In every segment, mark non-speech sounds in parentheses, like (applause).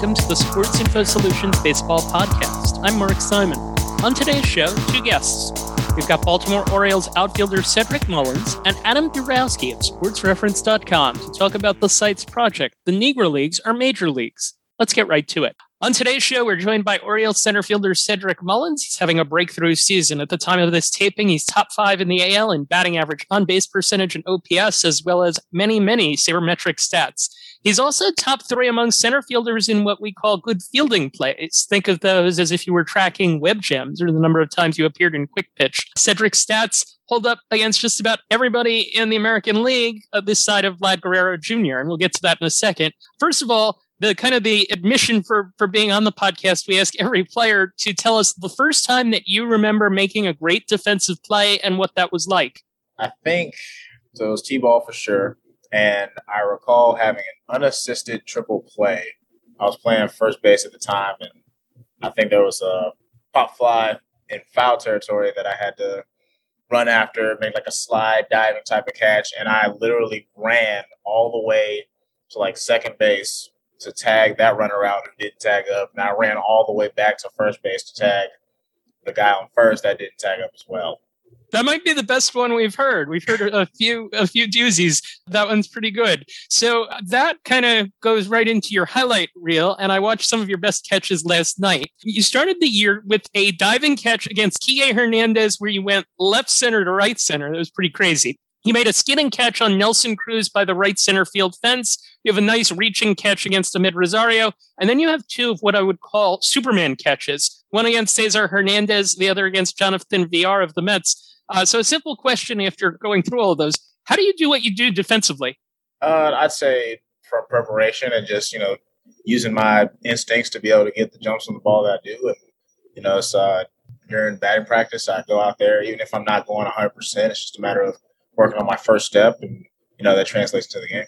welcome to the Sports Info Solutions Baseball Podcast. I'm Mark Simon. On today's show, two guests. We've got Baltimore Orioles outfielder Cedric Mullins and Adam Darowski of SportsReference.com to talk about the site's project, the Negro Leagues are Major Leagues. Let's get right to it. On today's show, we're joined by Orioles center fielder Cedric Mullins. He's having a breakthrough season. At the time of this taping, he's top five in the AL in batting average, on base percentage, and OPS, as well as many, many sabermetric stats. He's also top three among center fielders in what we call good fielding plays. Think of those as if you were tracking web gems or the number of times you appeared in quick pitch. Cedric's stats hold up against just about everybody in the American League of this side of Vlad Guerrero Jr., and we'll get to that in a second. First of all, the kind of the admission for for being on the podcast. We ask every player to tell us the first time that you remember making a great defensive play and what that was like. I think so it was t-ball for sure. And i recall having an unassisted triple play. I was playing first base at the time and i think there was a pop fly in foul territory that i had to run after make like a slide diving type of catch. And i literally ran all the way to like second base to tag that runner out who didn't tag up. And I ran all the way back to first base to tag the guy on first that didn't tag up as well. That might be the best one we've heard. We've heard a few a few doozies. That one's pretty good. So that kind of goes right into your highlight reel. And I watched some of your best catches last night. You started the year with a diving catch against Kiké Hernandez, where you went left center to right center. That was pretty crazy. He made a skidding catch on Nelson Cruz by the right center field fence. You have a nice reaching catch against Amed Rosario. And then you have two of what I would call Superman catches one against Cesar Hernandez, the other against Jonathan Villar of the Mets. Uh, so, a simple question after going through all of those how do you do what you do defensively? Uh, I'd say from preparation and just, you know, using my instincts to be able to get the jumps on the ball that I do. And, you know, so uh, during batting practice, I go out there, even if I'm not going 100%, it's just a matter of working on my first step, and you know that translates to the game.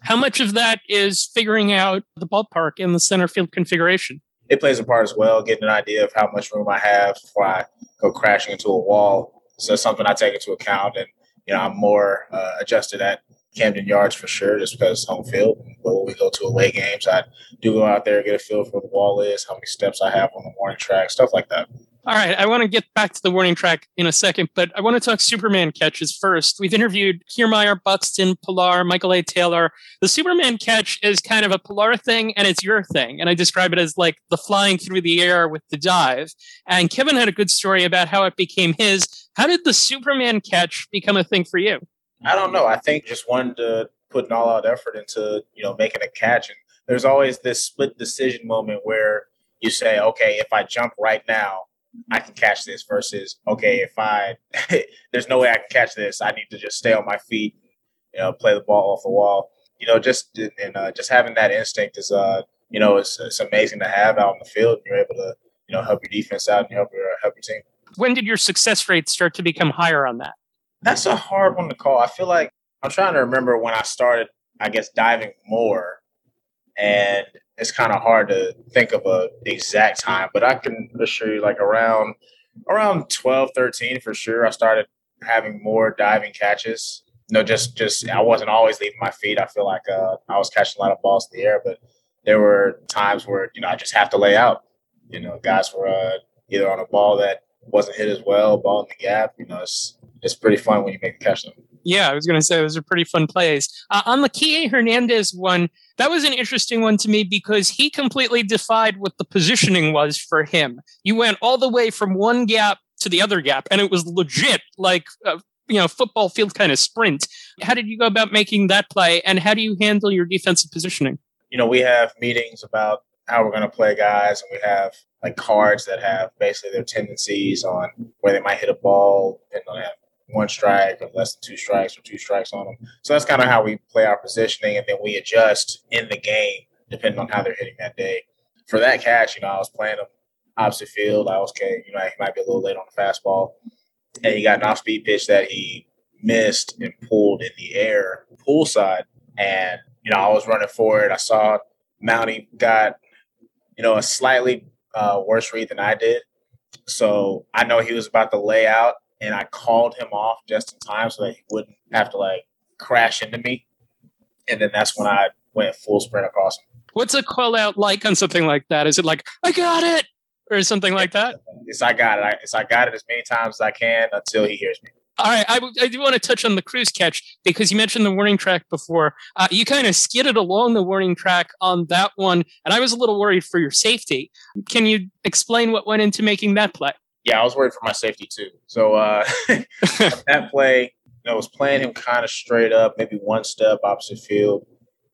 How much of that is figuring out the ballpark and the center field configuration? It plays a part as well, getting an idea of how much room I have before I go crashing into a wall. So something I take into account, and you know I'm more uh, adjusted at Camden Yards for sure, just because it's home field. But when we go to away games, I do go out there get a feel for where the wall is, how many steps I have on the warning track, stuff like that. All right, I want to get back to the warning track in a second, but I want to talk Superman catches first. We've interviewed Kiermaier, Buxton, Pillar, Michael A. Taylor. The Superman catch is kind of a Pillar thing, and it's your thing. And I describe it as like the flying through the air with the dive. And Kevin had a good story about how it became his. How did the Superman catch become a thing for you? I don't know. I think just wanted to put an all-out effort into you know making a catch, and there's always this split decision moment where you say, okay, if I jump right now I can catch this versus okay, if I (laughs) there's no way I can catch this, I need to just stay on my feet, you know, play the ball off the wall. You know, just and uh, just having that instinct is uh, you know, it's, it's amazing to have out in the field. And you're able to, you know, help your defense out and help your help your team. When did your success rate start to become higher on that? That's a hard one to call. I feel like I'm trying to remember when I started, I guess, diving more, and it's kind of hard to think of a exact time, but I can assure you, like around around 12, 13 for sure, I started having more diving catches. no, just just I wasn't always leaving my feet. I feel like uh, I was catching a lot of balls in the air, but there were times where you know I just have to lay out. You know, guys were uh, either on a ball that wasn't hit as well, ball in the gap. You know, it's it's pretty fun when you make the catch them. Yeah, I was going to say those are pretty fun plays. Uh, on the Kiké Hernandez one, that was an interesting one to me because he completely defied what the positioning was for him. You went all the way from one gap to the other gap, and it was legit like a, you know football field kind of sprint. How did you go about making that play, and how do you handle your defensive positioning? You know, we have meetings about how we're going to play guys, and we have like cards that have basically their tendencies on where they might hit a ball, they have one strike or less than two strikes or two strikes on them. So that's kind of how we play our positioning, and then we adjust in the game depending on how they're hitting that day. For that catch, you know, I was playing him opposite field. I was okay, you know, he might be a little late on the fastball, and he got an off-speed pitch that he missed and pulled in the air poolside, and you know, I was running for it. I saw Mountie got you know a slightly uh, worse read than I did, so I know he was about to lay out and I called him off just in time so that he wouldn't have to like crash into me. And then that's when I went full sprint across him. What's a call out like on something like that? Is it like I got it or something like that? It's I got it. I, it's I got it as many times as I can until he hears me. All right, I, I do want to touch on the Cruz catch because you mentioned the warning track before. Uh, you kind of skidded along the warning track on that one, and I was a little worried for your safety. Can you explain what went into making that play? Yeah, I was worried for my safety too. So uh, (laughs) that play, you know, I was playing him kind of straight up, maybe one step opposite field,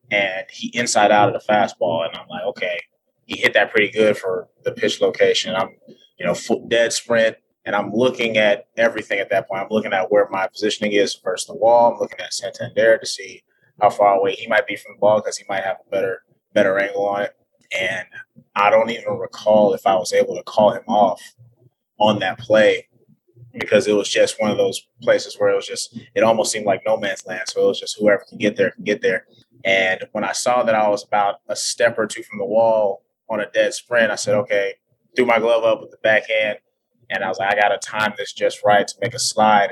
and he inside out of the fastball, and I'm like, okay, he hit that pretty good for the pitch location. I'm, you know, dead sprint and I'm looking at everything at that point. I'm looking at where my positioning is versus the wall. I'm looking at Santander to see how far away he might be from the ball because he might have a better better angle on it. And I don't even recall if I was able to call him off on that play because it was just one of those places where it was just it almost seemed like no man's land. So it was just whoever can get there can get there. And when I saw that I was about a step or two from the wall on a dead sprint, I said, okay, threw my glove up with the backhand and I was like, I got to time this just right to make a slide,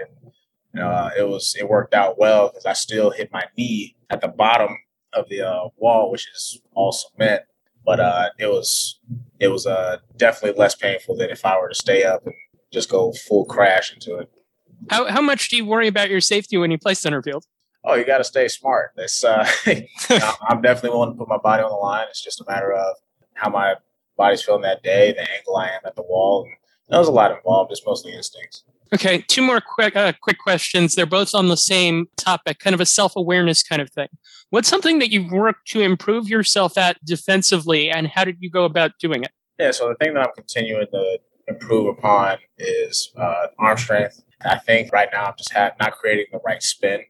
and uh, it was it worked out well because I still hit my knee at the bottom of the uh, wall, which is all cement, but uh, it was it was uh, definitely less painful than if I were to stay up and just go full crash into it. How how much do you worry about your safety when you play center field? Oh, you got to stay smart. It's uh, (laughs) I'm definitely willing to put my body on the line. It's just a matter of how my body's feeling that day, the angle I am at the wall, and was a lot involved. It's mostly instincts. Okay, two more quick uh, quick questions. They're both on the same topic, kind of a self awareness kind of thing. What's something that you've worked to improve yourself at defensively, and how did you go about doing it? Yeah, so the thing that I'm continuing to improve upon is uh, arm strength. I think right now I'm just have, not creating the right spin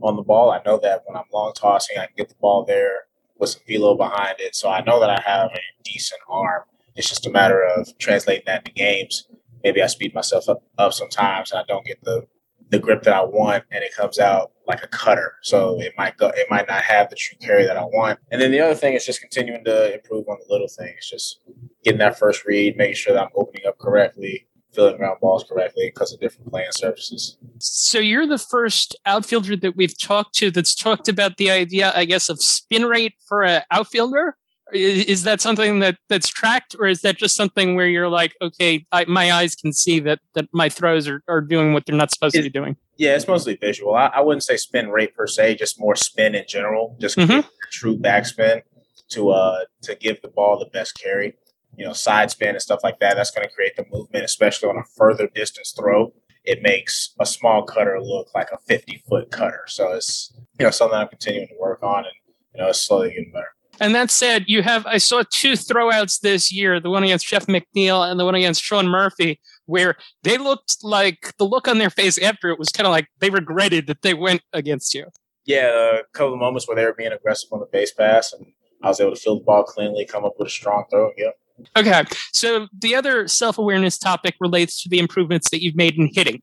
on the ball. I know that when I'm long tossing, I can get the ball there with some velo behind it. So I know that I have a decent arm. It's just a matter of translating that into games. Maybe I speed myself up, up sometimes and I don't get the the grip that I want and it comes out like a cutter. So it might go it might not have the true carry that I want. And then the other thing is just continuing to improve on the little things. Just getting that first read, making sure that I'm opening up correctly, filling ground balls correctly because of different playing surfaces. So you're the first outfielder that we've talked to that's talked about the idea, I guess, of spin rate for an outfielder is that something that that's tracked or is that just something where you're like okay I, my eyes can see that that my throws are, are doing what they're not supposed it, to be doing? yeah it's mostly visual. I, I, wouldn't say spin rate per se just more spin in general. Just mm-hmm. true backspin to uh to give the ball the best carry. You know side spin and stuff like that that's going to create the movement especially on a further distance throw. It makes a small cutter look like a 50 foot cutter. So it's you know something i'm continuing to work on and you know it's slowly getting better and that said, you have I saw two throwouts this year, the one against Jeff McNeil and the one against Sean Murphy, where they looked like the look on their face after it was kind of like they regretted that they went against you. Yeah, a couple of moments where they were being aggressive on the base pass, and I was able to field the ball cleanly, come up with a strong throw. Yeah. Okay. So the other self awareness topic relates to the improvements that you've made in hitting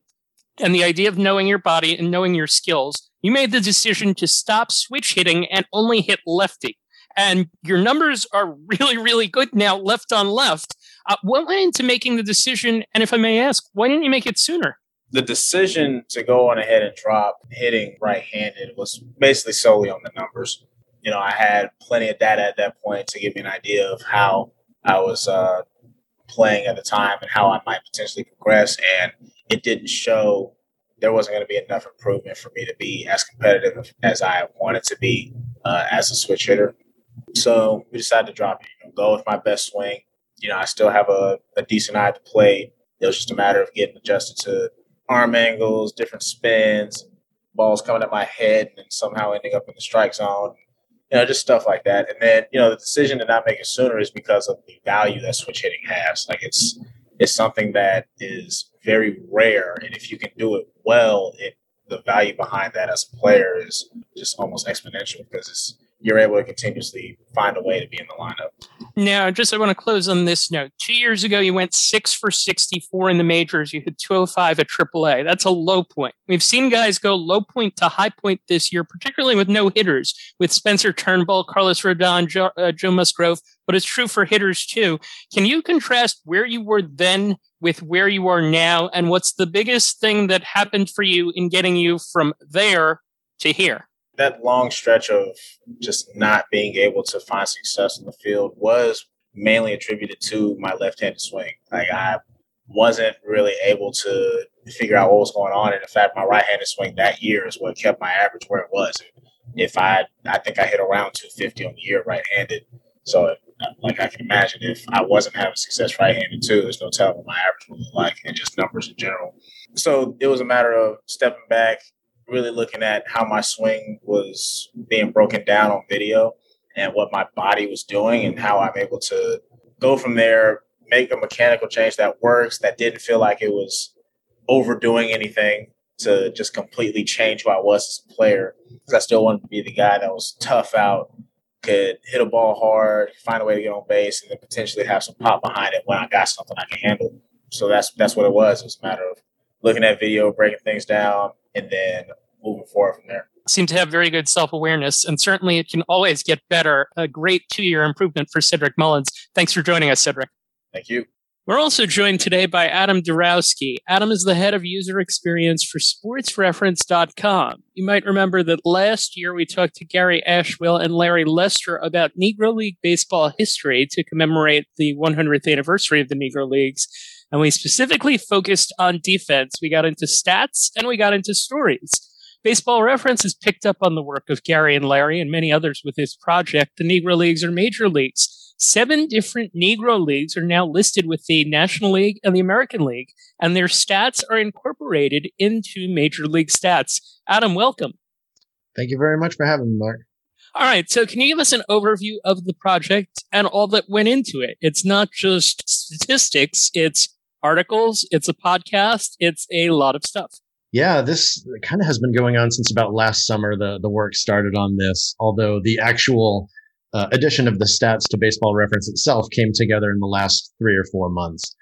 and the idea of knowing your body and knowing your skills. You made the decision to stop switch hitting and only hit lefty and your numbers are (laughs) really, really good now, left on left. Uh, what went into making the decision? And if I may ask, why didn't you make it sooner? The decision to go on ahead and drop hitting right handed was basically solely on the numbers. You know, I had plenty of data at that point to give me an idea of how I was uh, playing at the time and how I might potentially progress. And it didn't show there wasn't going to be enough improvement for me to be as competitive as I wanted to be uh, as a switch hitter. So we decided to drop it. You know, go with my best swing. You know, I still have a, a decent eye to play. It was just a matter of getting adjusted to arm angles, different spins, balls coming at my head, and somehow ending up in the strike zone. You know, just stuff like that. And then, you know, the decision to not make it sooner is because of the value that switch hitting has. Like it's it's something that is very rare, and if you can do it well, it the value behind that as a player is just almost exponential because it's you're able to continuously find a way to be in the lineup. Now, just I want to close on this note. Two years ago, you went six for 64 in the majors. You hit 205 at AAA. That's a low point. We've seen guys go low point to high point this year, particularly with no hitters, with Spencer Turnbull, Carlos Rodon, Joe, uh, Joe Musgrove, but it's true for hitters too. Can you contrast where you were then with where you are now? And what's the biggest thing that happened for you in getting you from there to here? That long stretch of just not being able to find success in the field was mainly attributed to my left-handed swing. Like I wasn't really able to figure out what was going on. And in fact, my right-handed swing that year is what kept my average where it was. If I, I think I hit around 250 on the year right-handed. So, like I can imagine, if I wasn't having success right-handed too, there's no telling what my average would look like, and just numbers in general. So it was a matter of stepping back, really looking at how my swing was being broken down on video and what my body was doing and how I'm able to go from there, make a mechanical change that works, that didn't feel like it was overdoing anything to just completely change who I was as a player. Because I still wanted to be the guy that was tough out, could hit a ball hard, find a way to get on base, and then potentially have some pop behind it when I got something I can handle. So that's that's what it was. It was a matter of looking at video, breaking things down, and then moving forward from there seem to have very good self awareness, and certainly it can always get better. A great two year improvement for Cedric Mullins. Thanks for joining us, Cedric. Thank you. We're also joined today by Adam Darowski. Adam is the head of user experience for sportsreference.com. You might remember that last year we talked to Gary Ashwill and Larry Lester about Negro League baseball history to commemorate the 100th anniversary of the Negro Leagues. And we specifically focused on defense. We got into stats and we got into stories. Baseball Reference has picked up on the work of Gary and Larry and many others with this project, The Negro Leagues or Major Leagues. Seven different Negro Leagues are now listed with the National League and the American League, and their stats are incorporated into Major League stats. Adam, welcome. Thank you very much for having me, Mark. All right, so can you give us an overview of the project and all that went into it? It's not just statistics, it's articles, it's a podcast, it's a lot of stuff. Yeah, this kind of has been going on since about last summer. The the work started on this, although the actual uh, addition of the stats to Baseball Reference itself came together in the last three or four months.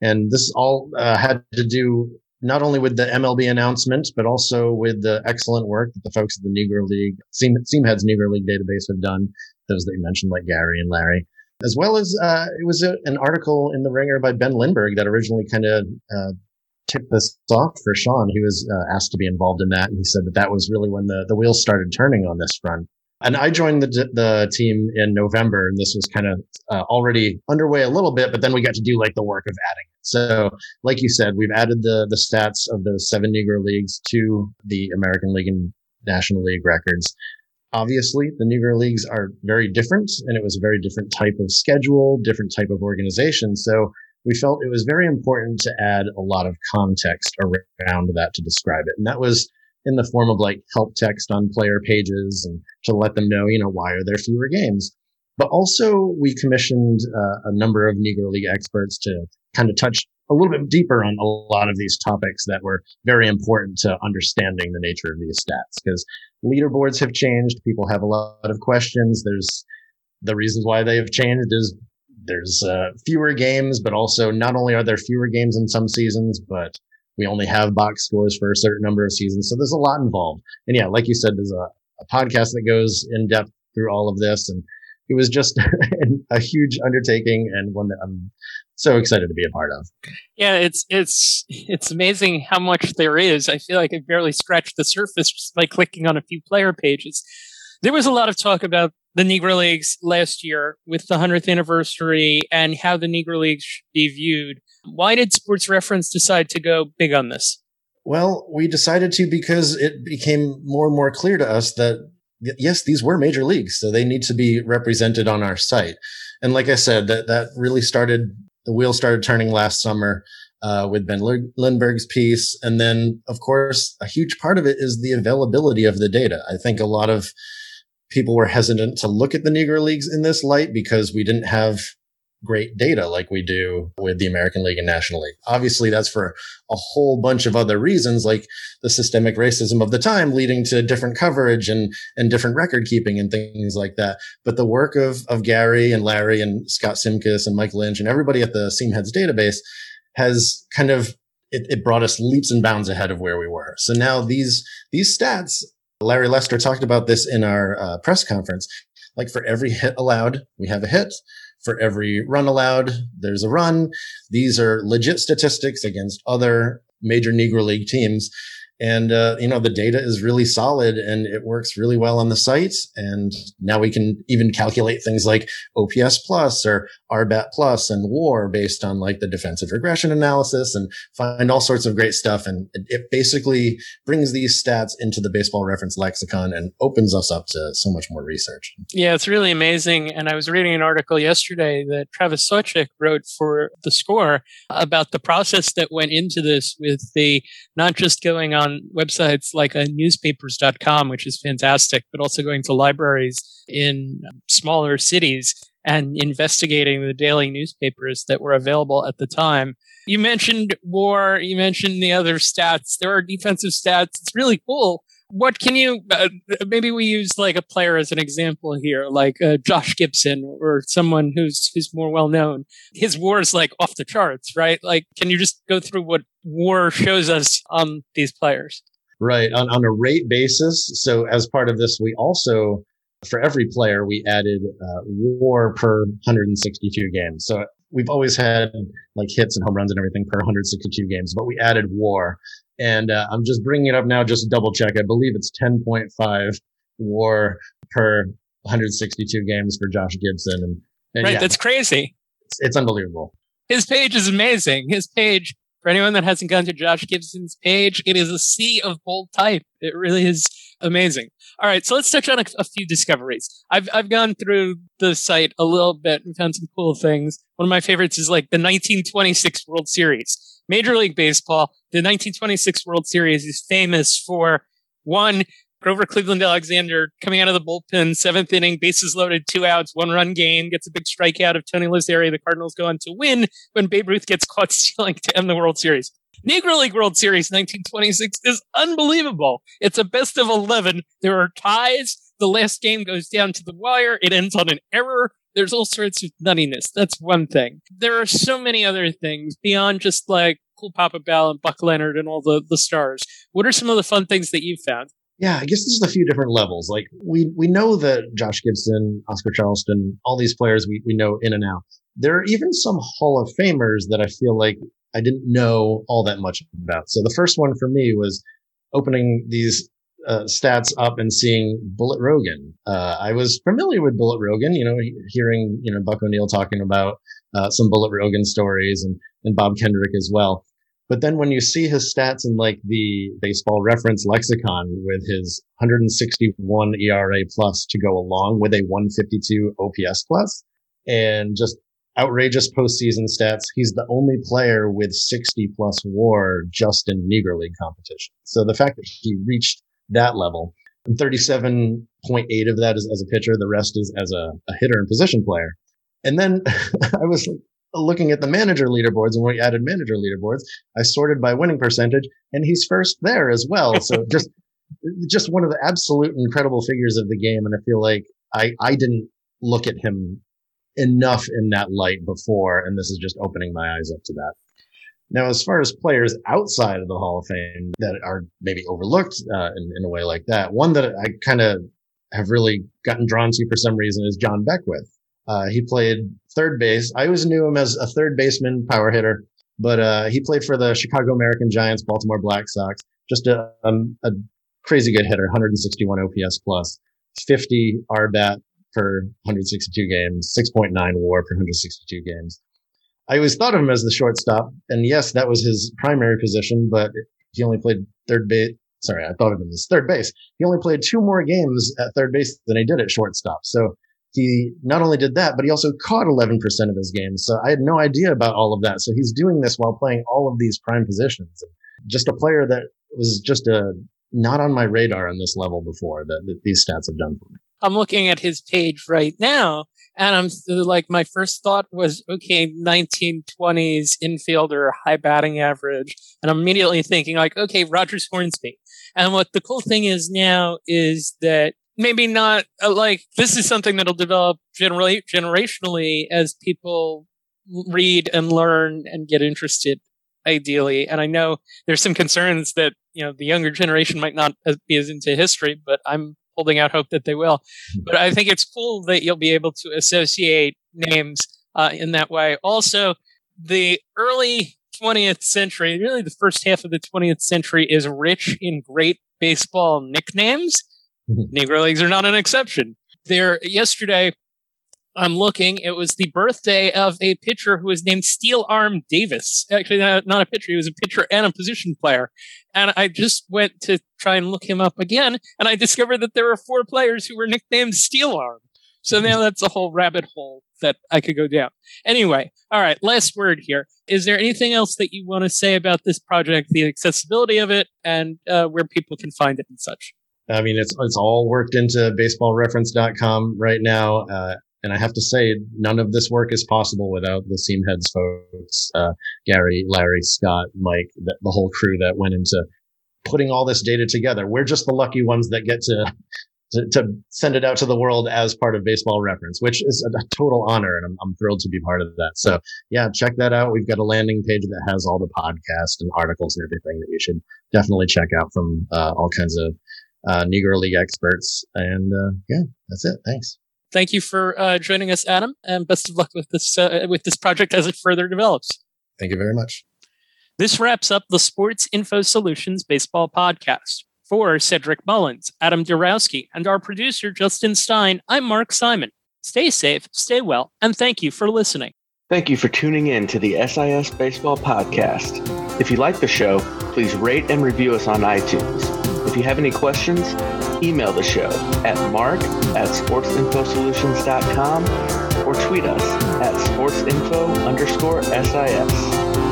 And this all uh, had to do not only with the MLB announcement, but also with the excellent work that the folks at the Negro League, Seam, Seamhead's Negro League database have done. Those that you mentioned, like Gary and Larry, as well as uh, it was a, an article in the Ringer by Ben Lindbergh that originally kind of uh, tipped this off for Sean. He was uh, asked to be involved in that, and he said that that was really when the, the wheels started turning on this front. And I joined the the team in November, and this was kind of uh, already underway a little bit. But then we got to do like the work of adding it. So, like you said, we've added the the stats of the seven Negro leagues to the American League and National League records. Obviously, the Negro leagues are very different, and it was a very different type of schedule, different type of organization. So we felt it was very important to add a lot of context around that to describe it. And that was in the form of like help text on player pages and to let them know, you know, why are there fewer games? But also we commissioned uh, a number of Negro League experts to kind of touch a little bit deeper on a lot of these topics that were very important to understanding the nature of these stats because leaderboards have changed. People have a lot of questions. There's the reasons why they have changed is there's uh, fewer games, but also not only are there fewer games in some seasons, but we only have box scores for a certain number of seasons. So there's a lot involved. And yeah, like you said, there's a, a podcast that goes in depth through all of this. And it was just (laughs) a huge undertaking and one that I'm so excited to be a part of. Yeah, it's it's it's amazing how much there is. I feel like I barely scratched the surface just by clicking on a few player pages. There was a lot of talk about the Negro Leagues last year with the 100th anniversary and how the Negro Leagues should be viewed. Why did Sports Reference decide to go big on this? Well, we decided to because it became more and more clear to us that yes, these were major leagues, so they need to be represented on our site. And like I said, that that really started the wheel started turning last summer uh, with Ben Lindbergh's piece, and then of course a huge part of it is the availability of the data. I think a lot of people were hesitant to look at the Negro Leagues in this light because we didn't have great data like we do with the American League and National League. Obviously, that's for a whole bunch of other reasons, like the systemic racism of the time leading to different coverage and, and different record keeping and things like that. But the work of, of Gary and Larry and Scott Simkus and Mike Lynch and everybody at the Seamheads database has kind of it, it brought us leaps and bounds ahead of where we were. So now these these stats Larry Lester talked about this in our uh, press conference. Like for every hit allowed, we have a hit. For every run allowed, there's a run. These are legit statistics against other major Negro League teams. And uh, you know the data is really solid and it works really well on the sites. And now we can even calculate things like ops plus or rbat plus and war based on like the defensive regression analysis and find all sorts of great stuff. And it basically brings these stats into the baseball reference lexicon and opens us up to so much more research. Yeah it's really amazing. And i was reading an article yesterday that travis Sawchik wrote for the score about the process that went into this with the not just going on websites like uh, newspapers.com, which is fantastic, but also going to libraries in smaller cities and investigating the daily newspapers that were available at the time. You mentioned war, you mentioned the other stats. There are defensive stats. It's really cool what can you uh, maybe we use like a player as an example here like uh, josh gibson or someone who's who's more well known his war is like off the charts right? Like can you just go through what war shows us on these players? Right on, on a rate basis. So as part of this we also for every player we added uh, war per 162 games. So we've always had like hits and home runs and everything per 162 games but we added war and uh, I'm just bringing it up now just to double check. I believe it's 10.5 WAR per 162 games for Josh Gibson, and, and right, yeah, that's crazy. It's, it's unbelievable. His page is amazing. His page, for anyone that hasn't gone to Josh Gibson's page, it is a sea of bold type. It really is amazing. All right, so let's touch on a, a, few discoveries. I've I've gone through the site a little bit and found some cool things. One of my favorites is like the 1926 World Series. Major League Baseball, the 1926 World Series is famous for one, Grover Cleveland Alexander coming out of the bullpen, seventh inning, bases loaded, two outs, one run game, gets a big strikeout of Tony Lazzeri. The Cardinals go on to win when Babe Ruth gets caught (laughs) stealing to end the World Series. Negro League World Series 1926 is unbelievable. It's a best of 11. There are ties. The last game goes down to the wire. It ends on an error. There's all sorts of nuttiness. That's one thing. There are so many other things beyond just like Cool Papa Bell and Buck Leonard and all the, the stars. What are some of the fun things that you've found? Yeah, I guess this is a few different levels. Like we we know that Josh Gibson, Oscar Charleston, all these players we, we know in and out. There are even some Hall of Famers that I feel like I didn't know all that much about. So the first one for me was opening these uh, stats up and seeing Bullet Rogan. Uh, I was familiar with Bullet Rogan, you know, hearing, you know, Buck O'Neil talking about uh, some Bullet Rogan stories and, and Bob Kendrick as well. But then when you see his stats in like the baseball reference lexicon with his 161 ERA plus to go along with a 152 OPS plus and just outrageous postseason stats. He's the only player with 60 plus war just in Negro League competition. So the fact that he reached that level. And 37.8 of that is as a pitcher. The rest is as a, a hitter and position player. And then (laughs) I was looking at the manager leaderboards and when we added manager leaderboards, I sorted by winning percentage and he's first there as well. So (laughs) just, just one of the absolute incredible figures of the game. And I feel like I, I didn't look at him enough in that light before. And this is just opening my eyes up to that. Now, as far as players outside of the Hall of Fame that are maybe overlooked uh, in, in, a way like that, one that I kind of have really gotten drawn to for some reason is John Beckwith. Uh, he played third base. I always knew him as a third baseman, power hitter, but uh, he played for the Chicago American Giants, Baltimore Black Sox. Just a, um, a crazy good hitter, 161 OPS plus, 50 RBAT per 162 games, 6.9 WAR per 162 games. I always thought of him as the shortstop, and yes, that was his primary position, but he only played third base. Sorry, I thought of him as third base. He only played two more games at third base than he did at shortstop. So he not only did that, but he also caught 11% of his games. So I had no idea about all of that. So he's doing this while playing all of these prime positions. Just a player that was just a not on my radar on this level before that, that these stats have done for me. I'm looking at his page right now and I'm like, my first thought was, okay, 1920s infielder, high batting average. And I'm immediately thinking like, okay, Rogers Hornsby. And what the cool thing is now is that maybe not uh, like this is something that'll develop generally generationally as people read and learn and get interested ideally and i know there's some concerns that you know the younger generation might not be as into history but i'm holding out hope that they will. But I think it's cool that you'll be able to associate names uh, in that way. Also, the early 20th century, really the first half of the 20th century, is rich in great baseball nicknames. Negro Leagues are not an exception. There, yesterday, I'm looking. It was the birthday of a pitcher who was named Steel Arm Davis. Actually, not a pitcher. He was a pitcher and a position player. And I just went to try and look him up again, and I discovered that there were four players who were nicknamed Steel Arm. So now that's a whole rabbit hole that I could go down. Anyway, all right, last word here. Is there anything else that you want to say about this project, the accessibility of it, and uh, where people can find it and such? I mean, it's it's all worked into baseballreference.com right now. Uh, and I have to say, none of this work is possible without the Seam Heads folks, uh, Gary, Larry, Scott, Mike, the, the, whole crew that went into putting all this data together. We're just the lucky ones that get to, to, to send it out to the world as part of Baseball Reference, which is a, a total honor, and I'm, I'm, thrilled to be part of that. So, yeah, check that out. We've got a landing page that has all the podcasts and articles and everything that you should definitely check out from uh, all kinds of uh, Negro League experts. And uh, yeah, that's it. Thanks thank you for uh, joining us, Adam, and best of luck with this uh, with this project as it further develops. Thank you very much. This wraps up the Sports Info Solutions Baseball Podcast. For Cedric Mullins, Adam Darowski, and our producer, Justin Stein, I'm Mark Simon. Stay safe, stay well, and thank you for listening. Thank you for tuning in to the SIS Baseball Podcast. If you like the show, please rate and review us on iTunes. If you have any questions, email the show at mark at sportsinfosolutions.com or tweet us at sportsinfo underscore SIS.